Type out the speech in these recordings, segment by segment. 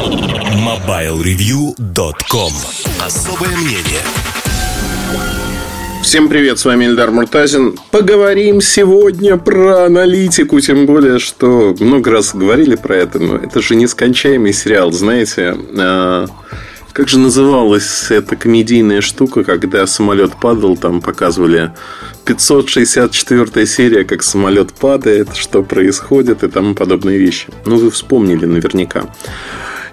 MobileReview.com Особое мнение Всем привет, с вами Эльдар Муртазин. Поговорим сегодня про аналитику, тем более, что много раз говорили про это, но это же нескончаемый сериал, знаете. А, как же называлась эта комедийная штука, когда самолет падал, там показывали 564 серия, как самолет падает, что происходит и тому подобные вещи. Ну, вы вспомнили наверняка.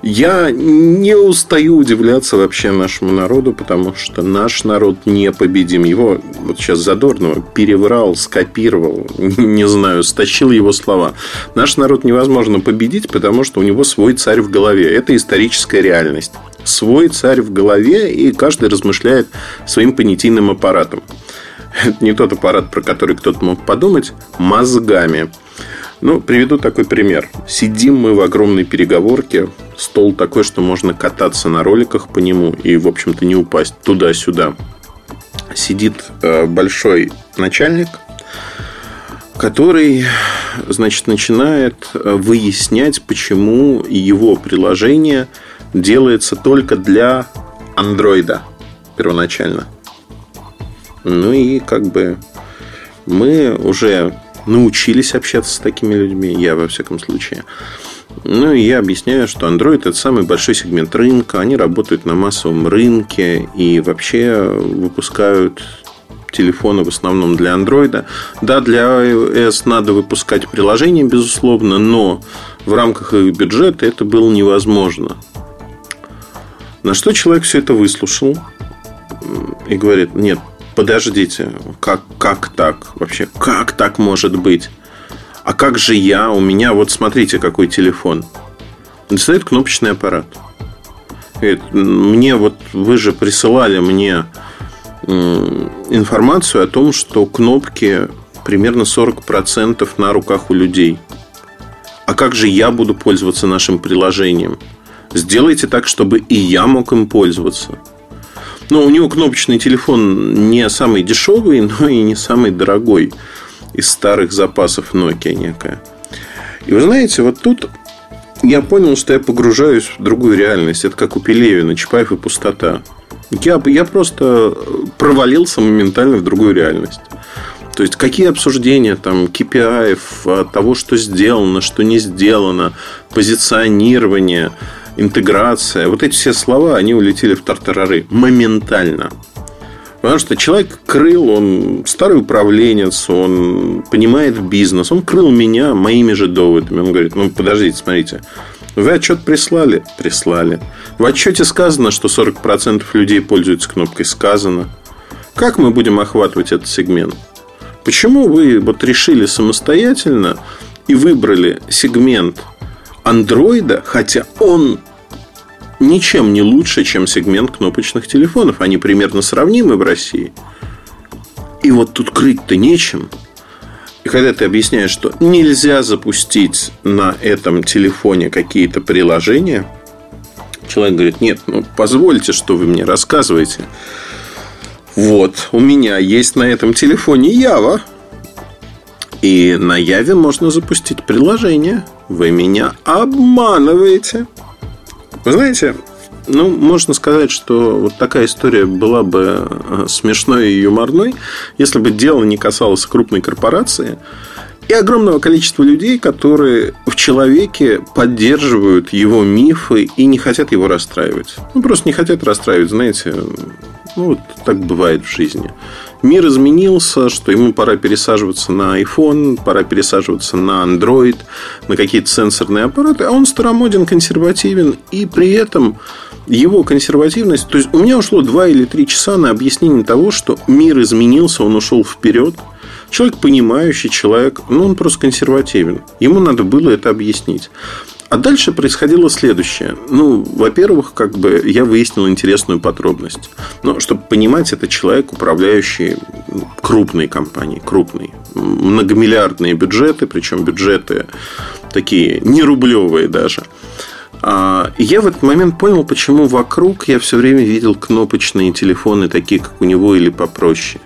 Я не устаю удивляться вообще нашему народу, потому что наш народ непобедим. Его вот сейчас Задорнова переврал, скопировал, не знаю, стащил его слова. Наш народ невозможно победить, потому что у него свой царь в голове. Это историческая реальность. Свой царь в голове, и каждый размышляет своим понятийным аппаратом. Это не тот аппарат, про который кто-то мог подумать, мозгами. Ну, приведу такой пример. Сидим мы в огромной переговорке. Стол такой, что можно кататься на роликах по нему и, в общем-то, не упасть туда-сюда. Сидит э, большой начальник, который, значит, начинает э, выяснять, почему его приложение делается только для андроида первоначально. Ну и как бы мы уже научились общаться с такими людьми, я во всяком случае. Ну, и я объясняю, что Android – это самый большой сегмент рынка. Они работают на массовом рынке и вообще выпускают телефоны в основном для Android. Да, для iOS надо выпускать приложение, безусловно, но в рамках их бюджета это было невозможно. На что человек все это выслушал и говорит, нет, подождите, как, как так вообще? Как так может быть? А как же я? У меня вот смотрите, какой телефон. Достает кнопочный аппарат. Говорит, мне вот вы же присылали мне информацию о том, что кнопки примерно 40% на руках у людей. А как же я буду пользоваться нашим приложением? Сделайте так, чтобы и я мог им пользоваться. Но у него кнопочный телефон не самый дешевый, но и не самый дорогой из старых запасов Nokia некая. И вы знаете, вот тут я понял, что я погружаюсь в другую реальность. Это как у Пелевина, Чапаев и пустота. Я, я просто провалился моментально в другую реальность. То есть, какие обсуждения там KPI, а, того, что сделано, что не сделано, позиционирование – интеграция, вот эти все слова, они улетели в тартарары моментально. Потому что человек крыл, он старый управленец, он понимает бизнес, он крыл меня моими же доводами. Он говорит, ну подождите, смотрите, вы отчет прислали? Прислали. В отчете сказано, что 40% людей пользуются кнопкой «Сказано». Как мы будем охватывать этот сегмент? Почему вы вот решили самостоятельно и выбрали сегмент андроида, хотя он ничем не лучше, чем сегмент кнопочных телефонов. Они примерно сравнимы в России. И вот тут крыть-то нечем. И когда ты объясняешь, что нельзя запустить на этом телефоне какие-то приложения, человек говорит, нет, ну позвольте, что вы мне рассказываете. Вот, у меня есть на этом телефоне Ява. И на Яве можно запустить приложение. Вы меня обманываете. Вы знаете, ну, можно сказать, что вот такая история была бы э, смешной и юморной, если бы дело не касалось крупной корпорации и огромного количества людей, которые в человеке поддерживают его мифы и не хотят его расстраивать. Ну, просто не хотят расстраивать, знаете, ну, вот так бывает в жизни мир изменился, что ему пора пересаживаться на iPhone, пора пересаживаться на Android, на какие-то сенсорные аппараты, а он старомоден, консервативен, и при этом его консервативность... То есть, у меня ушло 2 или 3 часа на объяснение того, что мир изменился, он ушел вперед. Человек понимающий, человек, ну, он просто консервативен. Ему надо было это объяснить. А дальше происходило следующее. Ну, во-первых, как бы я выяснил интересную подробность. Но, чтобы понимать, это человек, управляющий крупной компанией, крупной. Многомиллиардные бюджеты, причем бюджеты такие не рублевые даже. А, и я в этот момент понял, почему вокруг я все время видел кнопочные телефоны, такие, как у него, или попроще.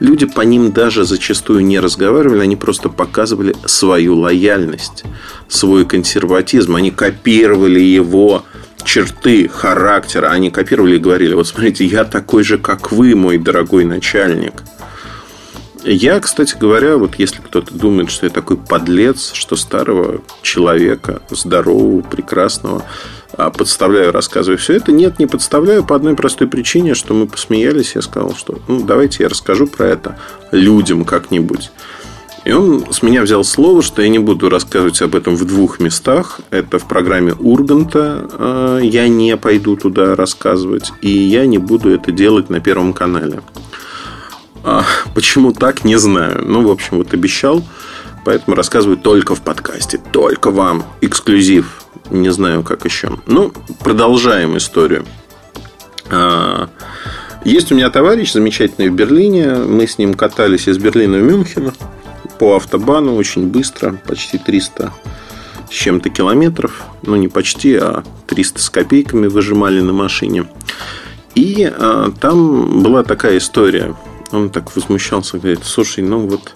Люди по ним даже зачастую не разговаривали, они просто показывали свою лояльность, свой консерватизм. Они копировали его черты характера. Они копировали и говорили, вот смотрите, я такой же, как вы, мой дорогой начальник. Я, кстати говоря, вот если кто-то думает, что я такой подлец, что старого человека, здорового, прекрасного, подставляю, рассказываю все это. Нет, не подставляю по одной простой причине, что мы посмеялись. Я сказал, что ну, давайте я расскажу про это людям как-нибудь. И он с меня взял слово, что я не буду рассказывать об этом в двух местах. Это в программе Урганта. А, я не пойду туда рассказывать. И я не буду это делать на Первом канале. А, почему так, не знаю. Ну, в общем, вот обещал. Поэтому рассказываю только в подкасте. Только вам. Эксклюзив. Не знаю, как еще. Ну, продолжаем историю. А, есть у меня товарищ замечательный в Берлине. Мы с ним катались из Берлина в Мюнхен по автобану очень быстро, почти 300 с чем-то километров. Ну, не почти, а 300 с копейками выжимали на машине. И а, там была такая история. Он так возмущался, говорит, слушай, ну вот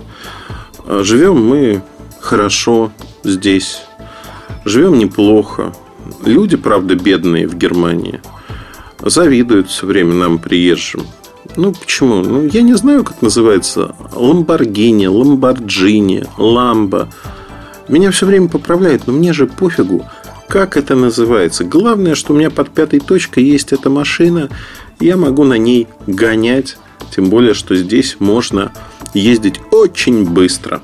живем мы хорошо здесь, Живем неплохо. Люди, правда, бедные в Германии. Завидуют все время нам, приезжим. Ну, почему? Ну, я не знаю, как называется. Ламборгини, Ламборджини, Ламбо. Меня все время поправляют, но мне же пофигу, как это называется. Главное, что у меня под пятой точкой есть эта машина. Я могу на ней гонять. Тем более, что здесь можно ездить очень быстро.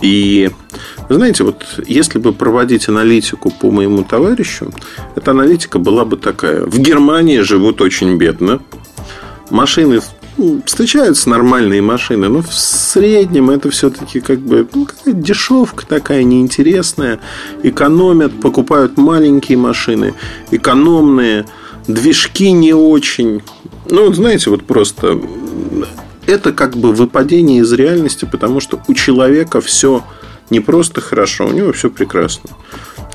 И знаете, вот если бы проводить аналитику по моему товарищу, эта аналитика была бы такая. В Германии живут очень бедно. Машины ну, встречаются нормальные машины, но в среднем это все-таки как бы ну, какая дешевка такая неинтересная. Экономят, покупают маленькие машины, экономные, движки не очень. Ну, знаете, вот просто это как бы выпадение из реальности, потому что у человека все не просто хорошо, у него все прекрасно.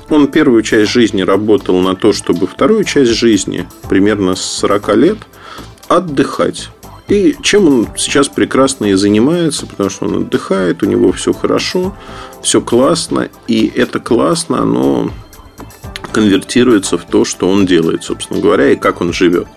Он первую часть жизни работал на то, чтобы вторую часть жизни, примерно с 40 лет, отдыхать. И чем он сейчас прекрасно и занимается, потому что он отдыхает, у него все хорошо, все классно, и это классно, оно конвертируется в то, что он делает, собственно говоря, и как он живет.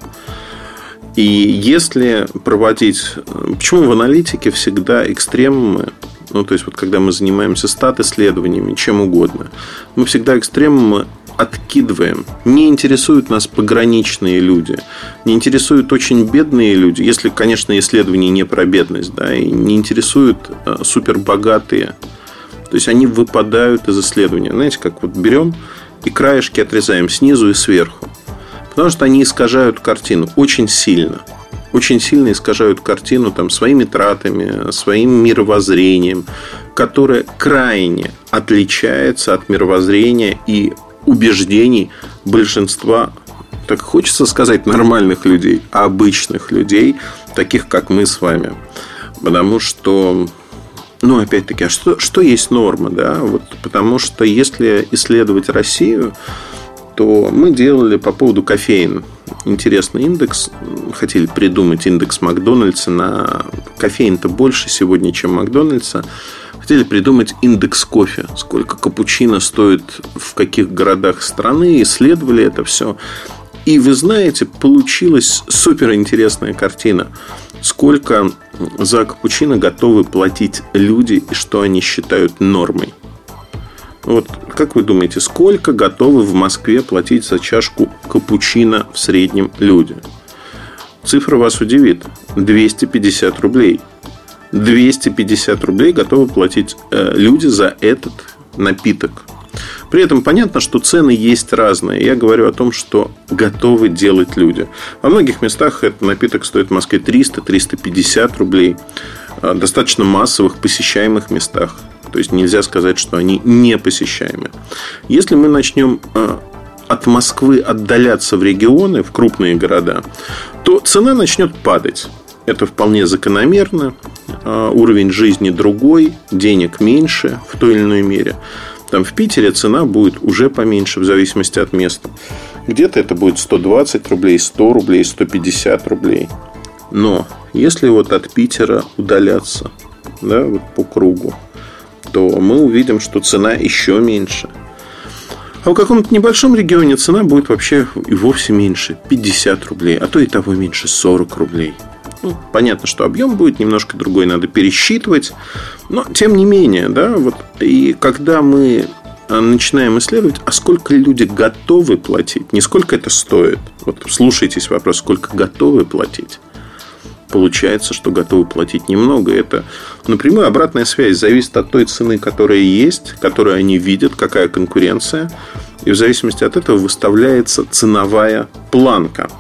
И если проводить... Почему в аналитике всегда экстремумы ну, то есть, вот когда мы занимаемся стат-исследованиями, чем угодно, мы всегда экстремумы откидываем. Не интересуют нас пограничные люди. Не интересуют очень бедные люди. Если, конечно, исследование не про бедность. Да, и не интересуют э, супербогатые. То есть, они выпадают из исследования. Знаете, как вот берем и краешки отрезаем снизу и сверху. Потому что они искажают картину очень сильно очень сильно искажают картину там, своими тратами, своим мировоззрением, которое крайне отличается от мировоззрения и убеждений большинства, так хочется сказать, нормальных людей, обычных людей, таких как мы с вами. Потому что ну, опять-таки, а что, что есть норма, да? Вот, потому что если исследовать Россию, то мы делали по поводу кофеин интересный индекс. Хотели придумать индекс Макдональдса на кофеин-то больше сегодня, чем Макдональдса. Хотели придумать индекс кофе, сколько капучино стоит в каких городах страны, исследовали это все. И вы знаете, получилась супер интересная картина. Сколько за капучино готовы платить люди и что они считают нормой. Вот как вы думаете, сколько готовы в Москве платить за чашку капучино в среднем люди? Цифра вас удивит. 250 рублей. 250 рублей готовы платить э, люди за этот напиток. При этом понятно, что цены есть разные. Я говорю о том, что готовы делать люди. Во многих местах этот напиток стоит в Москве 300-350 рублей. Э, достаточно массовых, посещаемых местах. То есть нельзя сказать, что они не посещаемы. Если мы начнем э, от Москвы отдаляться в регионы, в крупные города, то цена начнет падать. Это вполне закономерно. Э, уровень жизни другой, денег меньше в той или иной мере. Там в Питере цена будет уже поменьше, в зависимости от места. Где-то это будет 120 рублей, 100 рублей, 150 рублей. Но если вот от Питера удаляться да, вот по кругу, то мы увидим, что цена еще меньше. А в каком-то небольшом регионе цена будет вообще и вовсе меньше 50 рублей, а то и того меньше 40 рублей. Ну, понятно, что объем будет немножко другой, надо пересчитывать. Но, тем не менее, да, вот и когда мы а, начинаем исследовать, а сколько люди готовы платить, не сколько это стоит. Вот слушайтесь вопрос, сколько готовы платить. Получается, что готовы платить немного. Это напрямую обратная связь зависит от той цены, которая есть, которую они видят, какая конкуренция. И в зависимости от этого выставляется ценовая планка.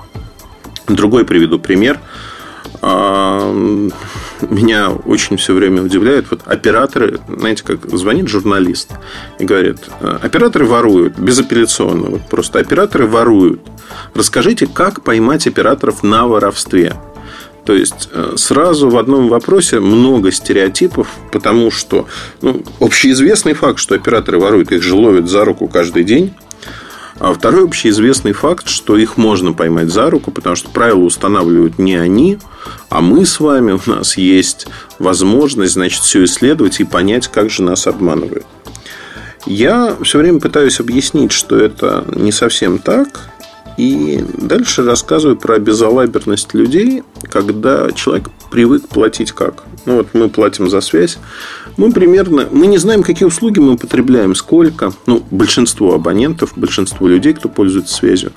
Другой приведу пример – а, меня очень все время удивляет. Вот операторы, знаете, как звонит журналист и говорит, «А, операторы воруют, безапелляционно. Вот просто операторы воруют. Расскажите, как поймать операторов на воровстве? То есть э, сразу в одном вопросе много стереотипов, потому что ну, общеизвестный факт, что операторы воруют, их же ловят за руку каждый день. А второй общеизвестный факт, что их можно поймать за руку, потому что правила устанавливают не они, а мы с вами. У нас есть возможность, значит, все исследовать и понять, как же нас обманывают. Я все время пытаюсь объяснить, что это не совсем так. И дальше рассказываю про безалаберность людей, когда человек привык платить как. Ну вот мы платим за связь. Мы примерно, мы не знаем, какие услуги мы потребляем, сколько. Ну, большинство абонентов, большинство людей, кто пользуется связью.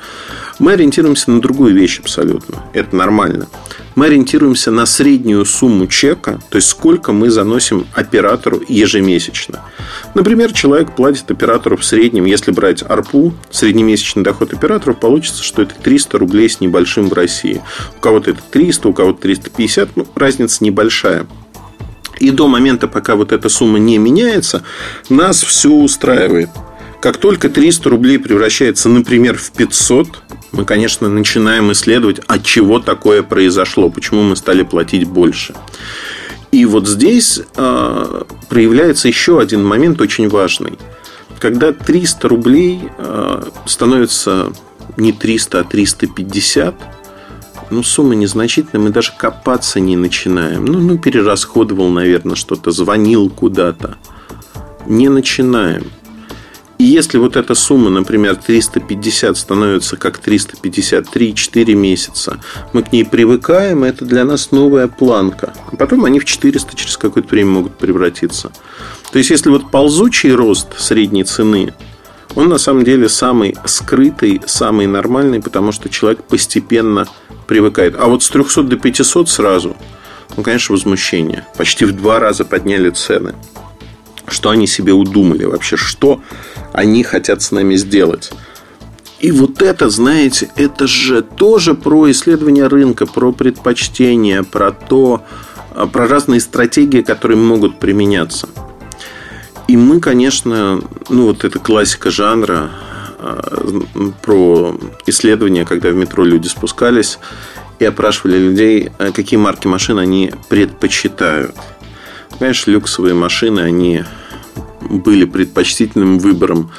Мы ориентируемся на другую вещь абсолютно. Это нормально мы ориентируемся на среднюю сумму чека, то есть сколько мы заносим оператору ежемесячно. Например, человек платит оператору в среднем, если брать ARPU, среднемесячный доход операторов, получится, что это 300 рублей с небольшим в России. У кого-то это 300, у кого-то 350, ну, разница небольшая. И до момента, пока вот эта сумма не меняется, нас все устраивает. Как только 300 рублей превращается, например, в 500, мы, конечно, начинаем исследовать, от чего такое произошло, почему мы стали платить больше. И вот здесь э, проявляется еще один момент очень важный. Когда 300 рублей э, становится не 300, а 350, ну, сумма незначительная, мы даже копаться не начинаем. Ну, ну перерасходовал, наверное, что-то, звонил куда-то. Не начинаем. И если вот эта сумма, например, 350 становится как 353-4 месяца, мы к ней привыкаем, это для нас новая планка. Потом они в 400 через какое-то время могут превратиться. То есть, если вот ползучий рост средней цены, он на самом деле самый скрытый, самый нормальный, потому что человек постепенно привыкает. А вот с 300 до 500 сразу, ну, конечно, возмущение. Почти в два раза подняли цены. Что они себе удумали вообще? Что они хотят с нами сделать? И вот это, знаете, это же тоже про исследование рынка, про предпочтения, про то, а, про разные стратегии, которые могут применяться. И мы, конечно, ну вот это классика жанра а, про исследования, когда в метро люди спускались и опрашивали людей, а, какие марки машин они предпочитают. Конечно, люксовые машины, они были предпочтительным выбором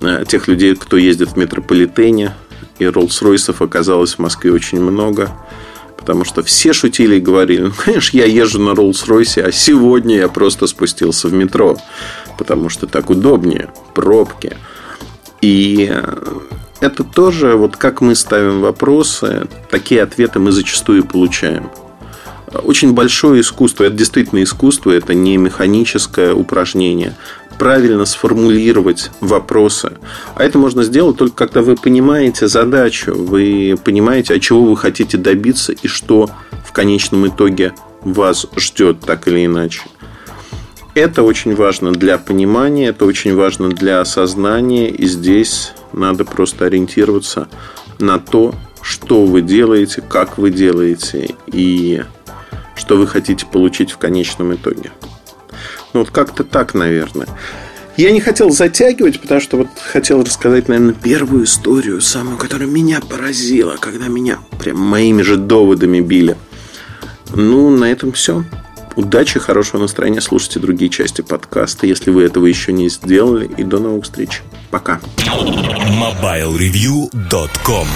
э, тех людей, кто ездит в метрополитене. И Роллс-Ройсов оказалось в Москве очень много. Потому что все шутили и говорили, ну, конечно, я езжу на Роллс-Ройсе, а сегодня я просто спустился в метро. Потому что так удобнее, пробки. И это тоже, вот как мы ставим вопросы, такие ответы мы зачастую получаем очень большое искусство. Это действительно искусство, это не механическое упражнение. Правильно сформулировать вопросы. А это можно сделать только когда вы понимаете задачу, вы понимаете, от чего вы хотите добиться и что в конечном итоге вас ждет так или иначе. Это очень важно для понимания, это очень важно для осознания, и здесь надо просто ориентироваться на то, что вы делаете, как вы делаете, и что вы хотите получить в конечном итоге. Ну, вот как-то так, наверное. Я не хотел затягивать, потому что вот хотел рассказать, наверное, первую историю, самую, которая меня поразила, когда меня прям моими же доводами били. Ну, на этом все. Удачи, хорошего настроения. Слушайте другие части подкаста, если вы этого еще не сделали. И до новых встреч. Пока. MobileReview.com